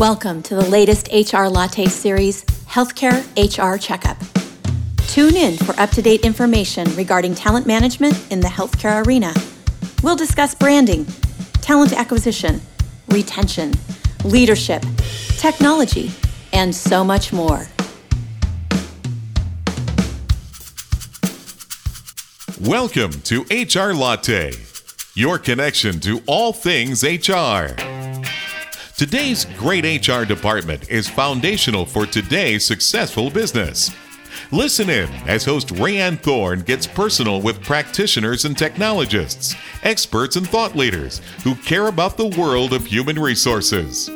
Welcome to the latest HR Latte series, Healthcare HR Checkup. Tune in for up to date information regarding talent management in the healthcare arena. We'll discuss branding, talent acquisition, retention, leadership, technology, and so much more. Welcome to HR Latte, your connection to all things HR. Today's great HR department is foundational for today's successful business. Listen in as host Rayanne Thorn gets personal with practitioners and technologists, experts and thought leaders who care about the world of human resources.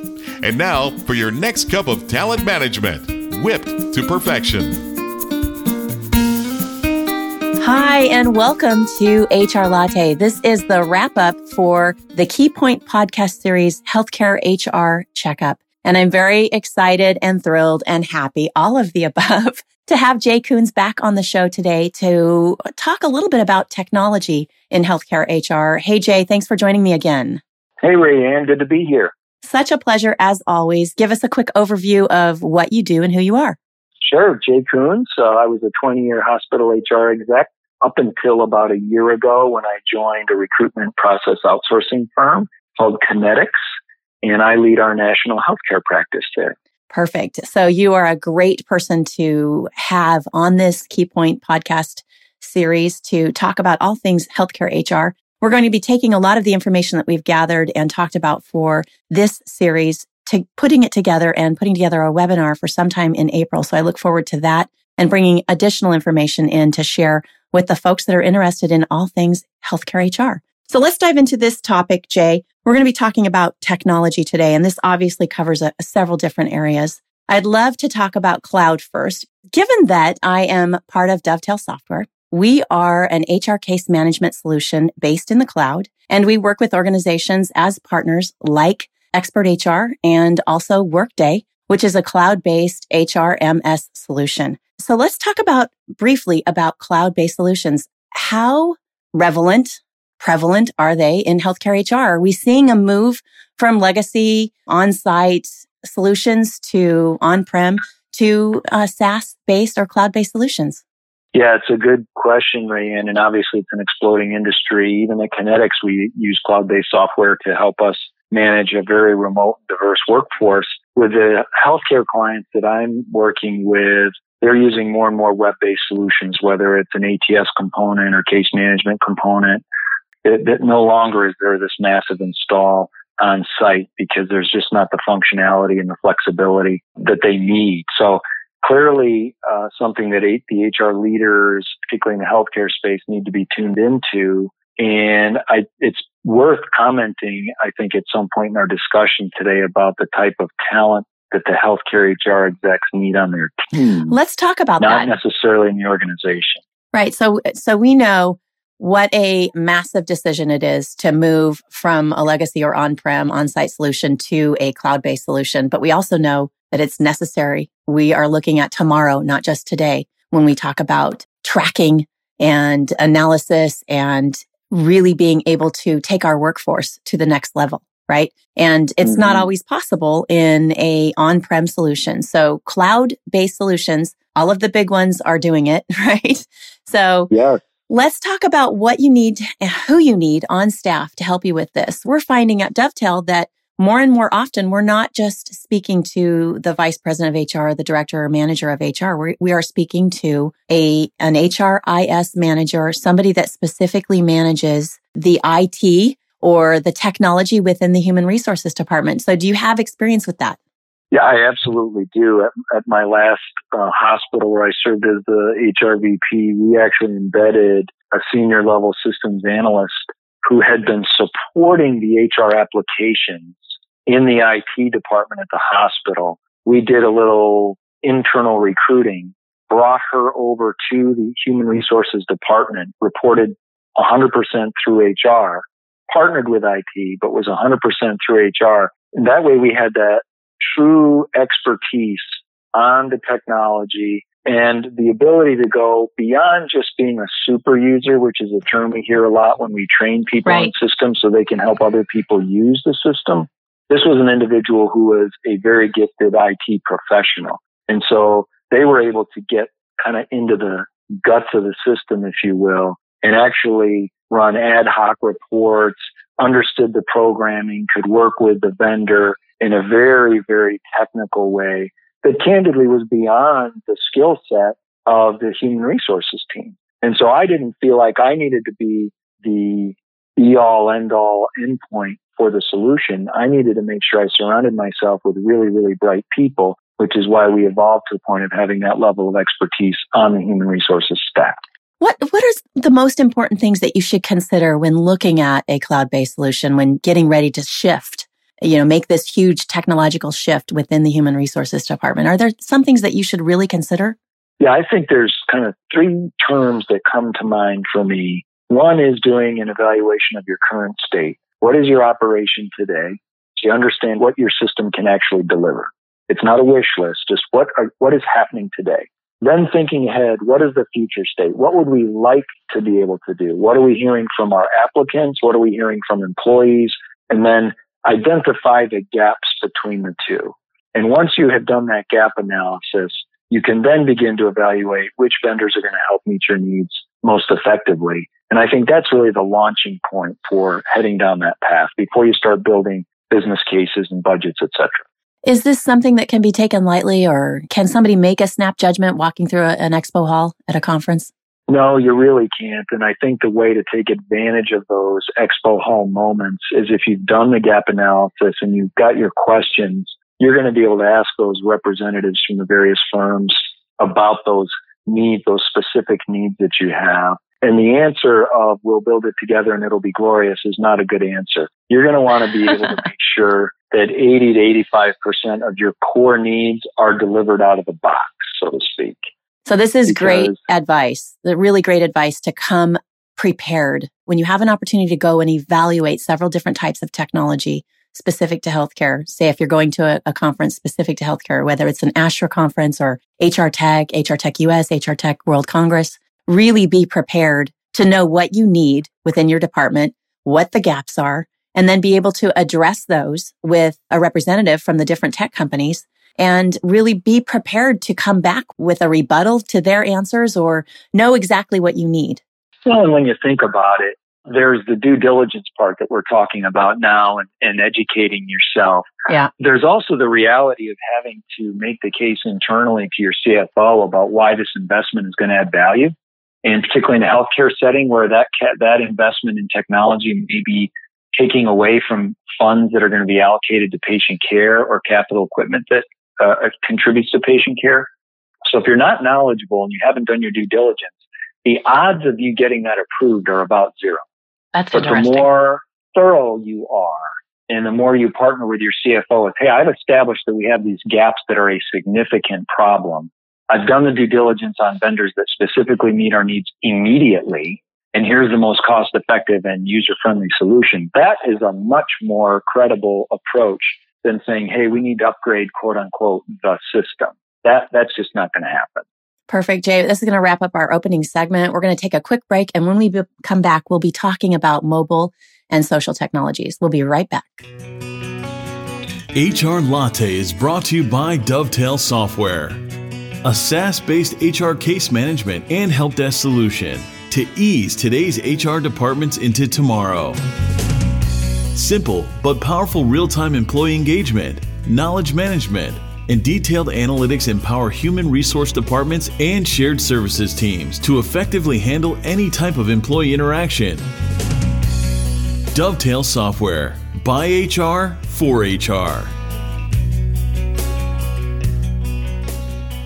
And now for your next cup of talent management, whipped to perfection. Hi, and welcome to HR Latte. This is the wrap up for the Key Point podcast series, Healthcare HR Checkup. And I'm very excited and thrilled and happy, all of the above, to have Jay Kuhns back on the show today to talk a little bit about technology in healthcare HR. Hey, Jay, thanks for joining me again. Hey, Rayanne, good to be here. Such a pleasure as always. Give us a quick overview of what you do and who you are. Sure, Jay Kuhns. Uh, I was a 20 year hospital HR exec up until about a year ago when I joined a recruitment process outsourcing firm called Kinetix, and I lead our national healthcare practice there. Perfect. So you are a great person to have on this Key Point podcast series to talk about all things healthcare HR. We're going to be taking a lot of the information that we've gathered and talked about for this series to putting it together and putting together a webinar for sometime in April. So I look forward to that and bringing additional information in to share with the folks that are interested in all things healthcare HR. So let's dive into this topic, Jay. We're going to be talking about technology today, and this obviously covers a, a several different areas. I'd love to talk about cloud first. Given that I am part of Dovetail Software, we are an HR case management solution based in the cloud, and we work with organizations as partners like XpertHR and also Workday, which is a cloud-based HRMS solution. So let's talk about briefly about cloud-based solutions. How relevant, prevalent are they in healthcare HR? Are we seeing a move from legacy on-site solutions to on-prem to uh, SaaS-based or cloud-based solutions? Yeah, it's a good question, Rayanne. And obviously, it's an exploding industry. Even at Kinetix, we use cloud-based software to help us manage a very remote, diverse workforce. With the healthcare clients that I'm working with, they're using more and more web-based solutions, whether it's an ATS component or case management component. That, no longer is there this massive install on site because there's just not the functionality and the flexibility that they need. So clearly, uh, something that the HR leaders, particularly in the healthcare space, need to be tuned into. And I, it's worth commenting, I think, at some point in our discussion today about the type of talent that the healthcare HR execs need on their team. Let's talk about not that. Not necessarily in the organization. Right. So, so we know what a massive decision it is to move from a legacy or on-prem on-site solution to a cloud-based solution. But we also know that it's necessary. We are looking at tomorrow, not just today, when we talk about tracking and analysis and really being able to take our workforce to the next level right? And it's mm-hmm. not always possible in a on-prem solution. So cloud-based solutions, all of the big ones are doing it, right? So yeah. let's talk about what you need, and who you need on staff to help you with this. We're finding at Dovetail that more and more often, we're not just speaking to the vice president of HR, the director or manager of HR. We're, we are speaking to a, an HRIS manager, somebody that specifically manages the IT or the technology within the human resources department. So do you have experience with that? Yeah, I absolutely do. At, at my last uh, hospital where I served as the HRVP, we actually embedded a senior level systems analyst who had been supporting the HR applications in the IT department at the hospital. We did a little internal recruiting, brought her over to the human resources department, reported 100% through HR, partnered with IT, but was 100% through HR. And that way we had that true expertise on the technology and the ability to go beyond just being a super user, which is a term we hear a lot when we train people right. on systems so they can help other people use the system. This was an individual who was a very gifted IT professional. And so they were able to get kind of into the guts of the system, if you will, and actually run ad hoc reports, understood the programming, could work with the vendor in a very, very technical way that candidly was beyond the skill set of the human resources team. And so I didn't feel like I needed to be the be all end all endpoint for the solution. I needed to make sure I surrounded myself with really, really bright people, which is why we evolved to the point of having that level of expertise on the human resources staff. What what are the most important things that you should consider when looking at a cloud-based solution when getting ready to shift, you know, make this huge technological shift within the human resources department? Are there some things that you should really consider? Yeah, I think there's kind of three terms that come to mind for me. One is doing an evaluation of your current state. What is your operation today? Do you understand what your system can actually deliver? It's not a wish list, just what are, what is happening today? Then thinking ahead, what is the future state? What would we like to be able to do? What are we hearing from our applicants? What are we hearing from employees? And then identify the gaps between the two. And once you have done that gap analysis, you can then begin to evaluate which vendors are going to help meet your needs most effectively. And I think that's really the launching point for heading down that path before you start building business cases and budgets, et cetera. Is this something that can be taken lightly, or can somebody make a snap judgment walking through a, an expo hall at a conference? No, you really can't. And I think the way to take advantage of those expo hall moments is if you've done the gap analysis and you've got your questions, you're going to be able to ask those representatives from the various firms about those needs, those specific needs that you have. And the answer of we'll build it together and it'll be glorious is not a good answer. You're going to want to be able to make sure that 80 to 85% of your core needs are delivered out of the box, so to speak. So this is because, great advice, the really great advice to come prepared when you have an opportunity to go and evaluate several different types of technology specific to healthcare. Say if you're going to a, a conference specific to healthcare, whether it's an ASHHRA conference or HR Tech, HR Tech US, HR Tech World Congress, really be prepared to know what you need within your department, what the gaps are, and then be able to address those with a representative from the different tech companies and really be prepared to come back with a rebuttal to their answers or know exactly what you need. Well, and when you think about it, there's the due diligence part that we're talking about now and, and educating yourself. Yeah. There's also the reality of having to make the case internally to your CFO about why this investment is going to add value. And particularly in a healthcare setting where that, that investment in technology may be taking away from funds that are going to be allocated to patient care or capital equipment that uh, contributes to patient care. So if you're not knowledgeable and you haven't done your due diligence, the odds of you getting that approved are about zero. That's but interesting. the more thorough you are and the more you partner with your CFO with, hey, I've established that we have these gaps that are a significant problem. I've done the due diligence on vendors that specifically meet our needs immediately. And here's the most cost effective and user friendly solution. That is a much more credible approach than saying, Hey, we need to upgrade quote unquote the system. That, that's just not going to happen. Perfect, Jay. This is going to wrap up our opening segment. We're going to take a quick break. And when we be- come back, we'll be talking about mobile and social technologies. We'll be right back. HR Latte is brought to you by Dovetail Software, a SaaS based HR case management and help desk solution to ease today's HR departments into tomorrow. Simple but powerful real time employee engagement, knowledge management, and detailed analytics empower human resource departments and shared services teams to effectively handle any type of employee interaction. Dovetail Software by HR for HR.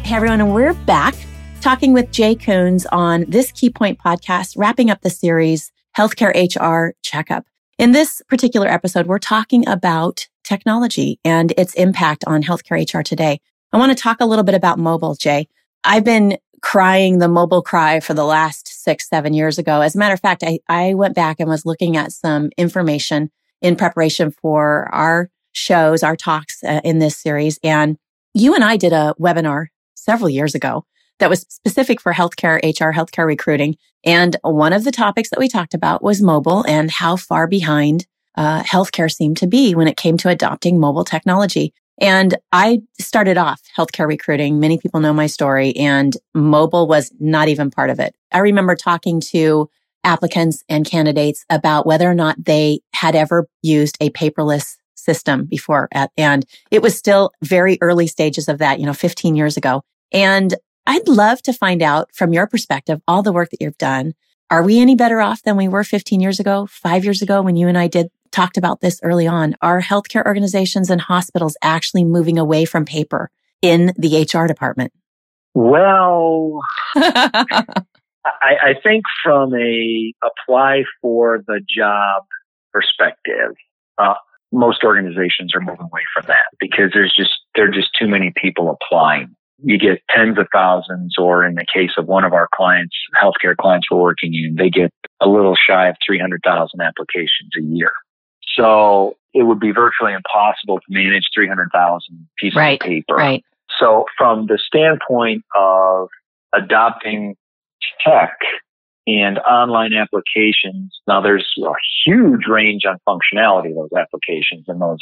Hey everyone, and we're back talking with Jay Kuhns on this Key Point podcast, wrapping up the series Healthcare HR Checkup. In this particular episode, we're talking about technology and its impact on healthcare HR today. I want to talk a little bit about mobile, Jay. I've been crying the mobile cry for the last six, seven years ago. As a matter of fact, I, I went back and was looking at some information in preparation for our shows, our talks uh, in this series. And you and I did a webinar several years ago that was specific for healthcare HR, healthcare recruiting. And one of the topics that we talked about was mobile and how far behind uh, healthcare seemed to be when it came to adopting mobile technology. And I started off healthcare recruiting. Many people know my story and mobile was not even part of it. I remember talking to applicants and candidates about whether or not they had ever used a paperless system before. And it was still very early stages of that, you know, 15 years ago. And I'd love to find out from your perspective, all the work that you've done. Are we any better off than we were 15 years ago, five years ago when you and I did talked about this early on? Are healthcare organizations and hospitals actually moving away from paper in the HR department? Well, I, I think from a apply for the job perspective, uh, most organizations are moving away from that because there's just there are just too many people applying. You get tens of thousands, or in the case of one of our clients, healthcare clients we're working in, they get a little shy of 300,000 applications a year. So it would be virtually impossible to manage 300,000 pieces right, of paper. Right. So from the standpoint of adopting tech and online applications, now there's a huge range on functionality of those applications and those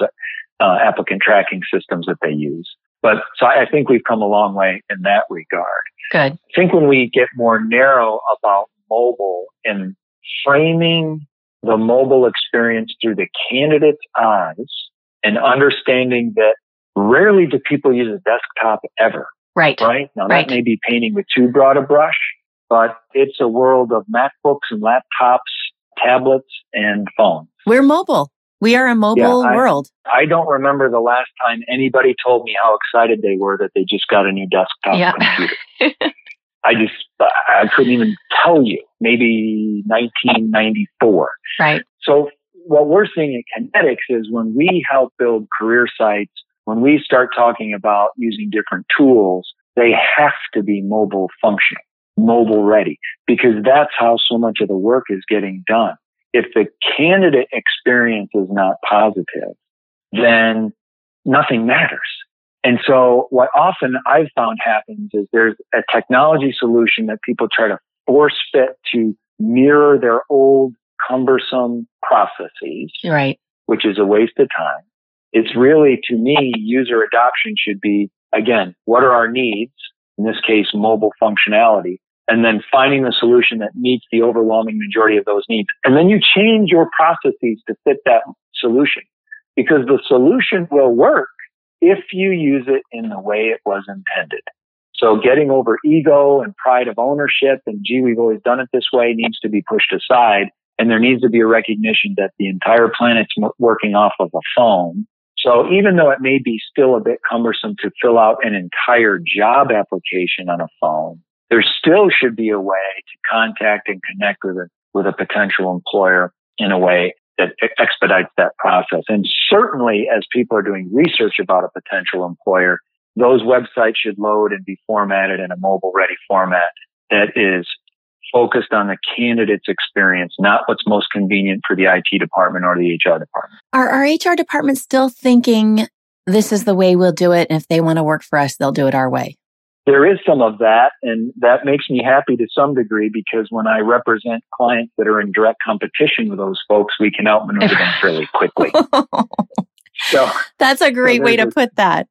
uh, applicant tracking systems that they use. But so I think we've come a long way in that regard. Good. I think when we get more narrow about mobile and framing the mobile experience through the candidate's eyes and understanding that rarely do people use a desktop ever. Right. Right. Now right. that may be painting with too broad a brush, but it's a world of MacBooks and laptops, tablets and phones. We're mobile. We are a mobile yeah, I, world. I don't remember the last time anybody told me how excited they were that they just got a new desktop yeah. computer. I just, I couldn't even tell you. Maybe 1994. Right. So what we're seeing at Kinetix is when we help build career sites, when we start talking about using different tools, they have to be mobile functional, mobile ready, because that's how so much of the work is getting done. If the candidate experience is not positive, then nothing matters. And so what often I've found happens is there's a technology solution that people try to force fit to mirror their old cumbersome processes. Right. Which is a waste of time. It's really, to me, user adoption should be, again, what are our needs? In this case, mobile functionality. And then finding the solution that meets the overwhelming majority of those needs. And then you change your processes to fit that solution because the solution will work if you use it in the way it was intended. So getting over ego and pride of ownership and gee, we've always done it this way needs to be pushed aside. And there needs to be a recognition that the entire planet's working off of a phone. So even though it may be still a bit cumbersome to fill out an entire job application on a phone, there still should be a way to contact and connect with a, with a potential employer in a way that expedites that process. And certainly as people are doing research about a potential employer, those websites should load and be formatted in a mobile ready format that is focused on the candidate's experience, not what's most convenient for the IT department or the HR department. Are our HR departments still thinking this is the way we'll do it? And if they want to work for us, they'll do it our way? There is some of that, and that makes me happy to some degree because when I represent clients that are in direct competition with those folks, we can outmaneuver them fairly quickly. so that's a great so way to a, put that.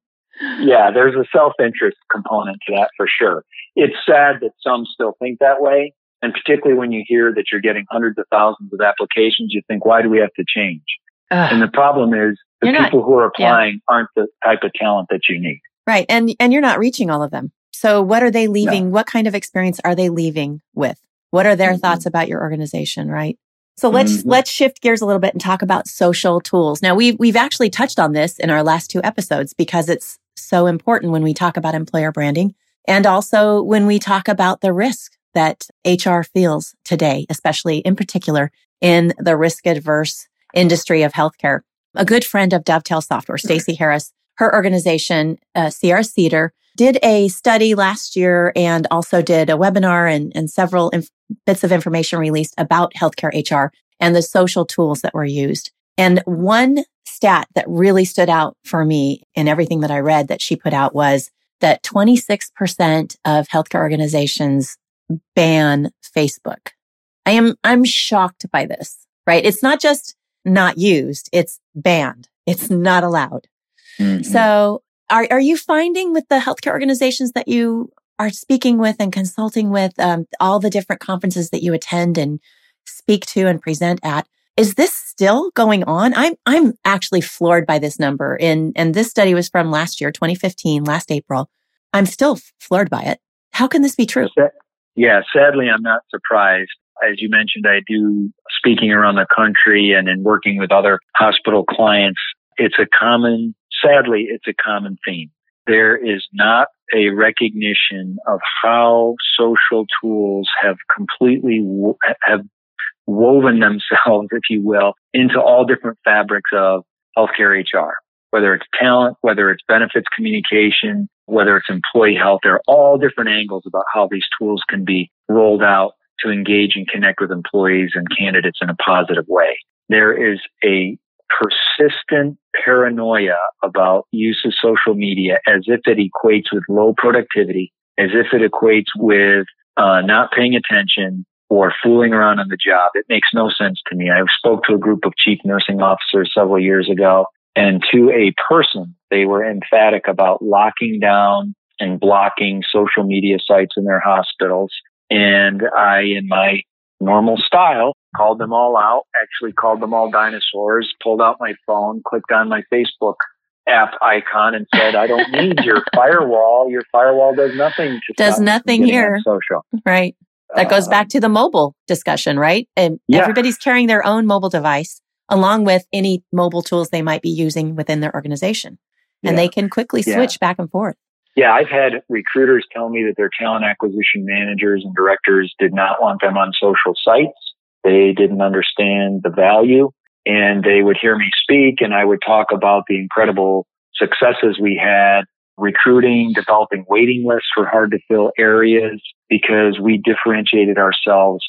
Yeah, there's a self-interest component to that for sure. It's sad that some still think that way, and particularly when you hear that you're getting hundreds of thousands of applications, you think, why do we have to change? Ugh. And the problem is the you're people not, who are applying yeah. aren't the type of talent that you need. Right. And and you're not reaching all of them. So what are they leaving? No. What kind of experience are they leaving with? What are their mm-hmm. thoughts about your organization, right? So let's mm-hmm. let's shift gears a little bit and talk about social tools. Now we've we've actually touched on this in our last two episodes because it's so important when we talk about employer branding and also when we talk about the risk that HR feels today, especially in particular in the risk adverse industry of healthcare. A good friend of Dovetail Software, Stacey Harris, her organization, uh, Sierra Cedar, did a study last year and also did a webinar and, and several inf- bits of information released about healthcare HR and the social tools that were used. And one stat that really stood out for me in everything that I read that she put out was that 26% of healthcare organizations ban Facebook. I am, I'm shocked by this, right? It's not just not used. It's banned. It's not allowed. Mm-hmm. So are, are you finding with the healthcare organizations that you are speaking with and consulting with, um, all the different conferences that you attend and speak to and present at, is this still going on? I'm, I'm actually floored by this number. And, and this study was from last year, 2015, last April. I'm still floored by it. How can this be true? Yeah, sadly, I'm not surprised. As you mentioned, I do speaking around the country and in working with other hospital clients. It's a common, sadly, it's a common theme. There is not a recognition of how social tools have completely have woven themselves, if you will, into all different fabrics of healthcare HR, whether it's talent, whether it's benefits communication, whether it's employee health. There are all different angles about how these tools can be rolled out to engage and connect with employees and candidates in a positive way. There is a persistent paranoia about use of social media as if it equates with low productivity, as if it equates with uh, not paying attention, or fooling around on the job. It makes no sense to me. I spoke to a group of chief nursing officers several years ago and to a person, they were emphatic about locking down and blocking social media sites in their hospitals. And I, in my normal style, called them all out, actually called them all dinosaurs, pulled out my phone, clicked on my Facebook app icon and said, I don't need your firewall. Your firewall does nothing to does nothing here. Social. Right. That goes back um, to the mobile discussion, right? And yeah. everybody's carrying their own mobile device along with any mobile tools they might be using within their organization. And yeah. they can quickly switch yeah. back and forth. Yeah, I've had recruiters tell me that their talent acquisition managers and directors did not want them on social sites. They didn't understand the value and they would hear me speak and I would talk about the incredible successes we had recruiting, developing waiting lists for hard to fill areas because we differentiated ourselves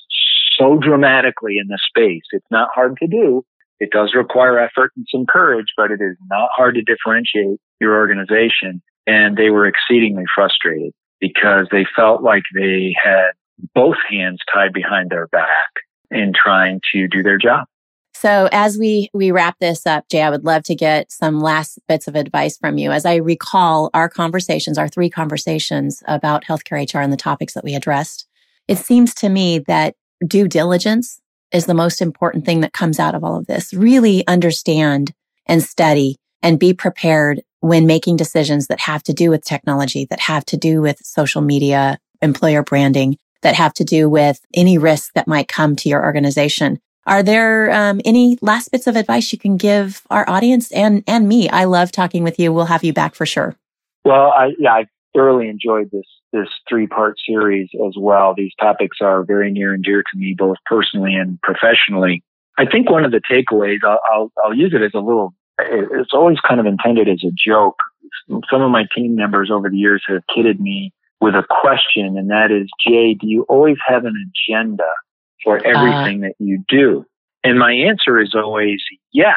so dramatically in this space. It's not hard to do. It does require effort and some courage, but it is not hard to differentiate your organization. And they were exceedingly frustrated because they felt like they had both hands tied behind their back in trying to do their job. So as we, we wrap this up, Jay, I would love to get some last bits of advice from you. As I recall our conversations, our three conversations about healthcare HR and the topics that we addressed, it seems to me that due diligence is the most important thing that comes out of all of this. Really understand and study and be prepared when making decisions that have to do with technology, that have to do with social media, employer branding, that have to do with any risks that might come to your organization. Are there um, any last bits of advice you can give our audience and and me? I love talking with you. We'll have you back for sure. Well, I yeah, I thoroughly enjoyed this this three part series as well. These topics are very near and dear to me, both personally and professionally. I think one of the takeaways, I'll, I'll, I'll use it as a little. It's always kind of intended as a joke. Some of my team members over the years have kidded me with a question, and that is, Jay, do you always have an agenda for uh. everything uh, that you do? And my answer is always yes.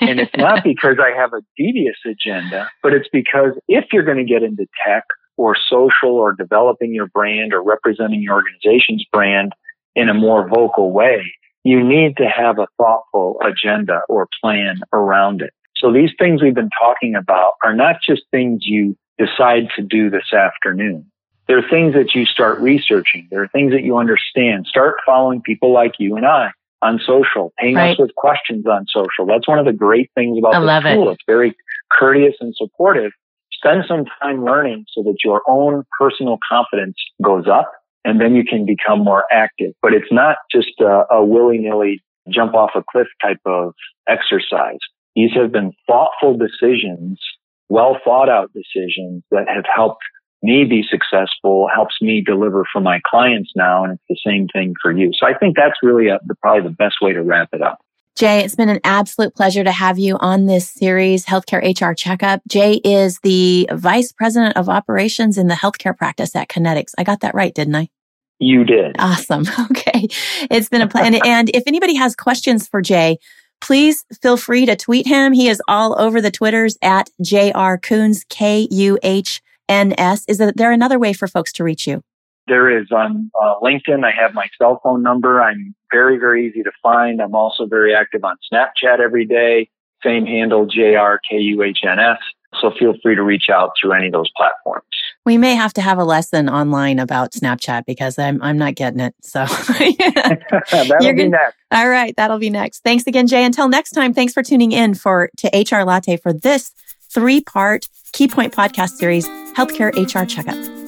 and it's not because I have a devious agenda, but it's because if you're going to get into tech or social or developing your brand or representing your organization's brand in a more vocal way, you need to have a thoughtful agenda or plan around it. So these things we've been talking about are not just things you decide to do this afternoon. There are things that you start researching. There are things that you understand. Start following people like you and I on social, paying right. us with questions on social. That's one of the great things about the tool. It. It's very courteous and supportive. Spend some time learning so that your own personal confidence goes up and then you can become more active. But it's not just a, a willy nilly jump off a cliff type of exercise. These have been thoughtful decisions, well thought out decisions that have helped me be successful helps me deliver for my clients now. And it's the same thing for you. So I think that's really a, the, probably the best way to wrap it up. Jay, it's been an absolute pleasure to have you on this series, Healthcare HR Checkup. Jay is the Vice President of Operations in the healthcare practice at Kinetix. I got that right, didn't I? You did. Awesome. Okay. It's been a plan. and if anybody has questions for Jay, please feel free to tweet him. He is all over the Twitters at JR Kuhns, K U H NS. Is there another way for folks to reach you? There is on uh, LinkedIn. I have my cell phone number. I'm very, very easy to find. I'm also very active on Snapchat every day. Same handle, JRKUHNS. So feel free to reach out through any of those platforms. We may have to have a lesson online about Snapchat because I'm I'm not getting it. So that'll You're be next. All right, that'll be next. Thanks again, Jay. Until next time, thanks for tuning in for to HR Latte for this three part Key Point podcast series, Healthcare HR Checkup.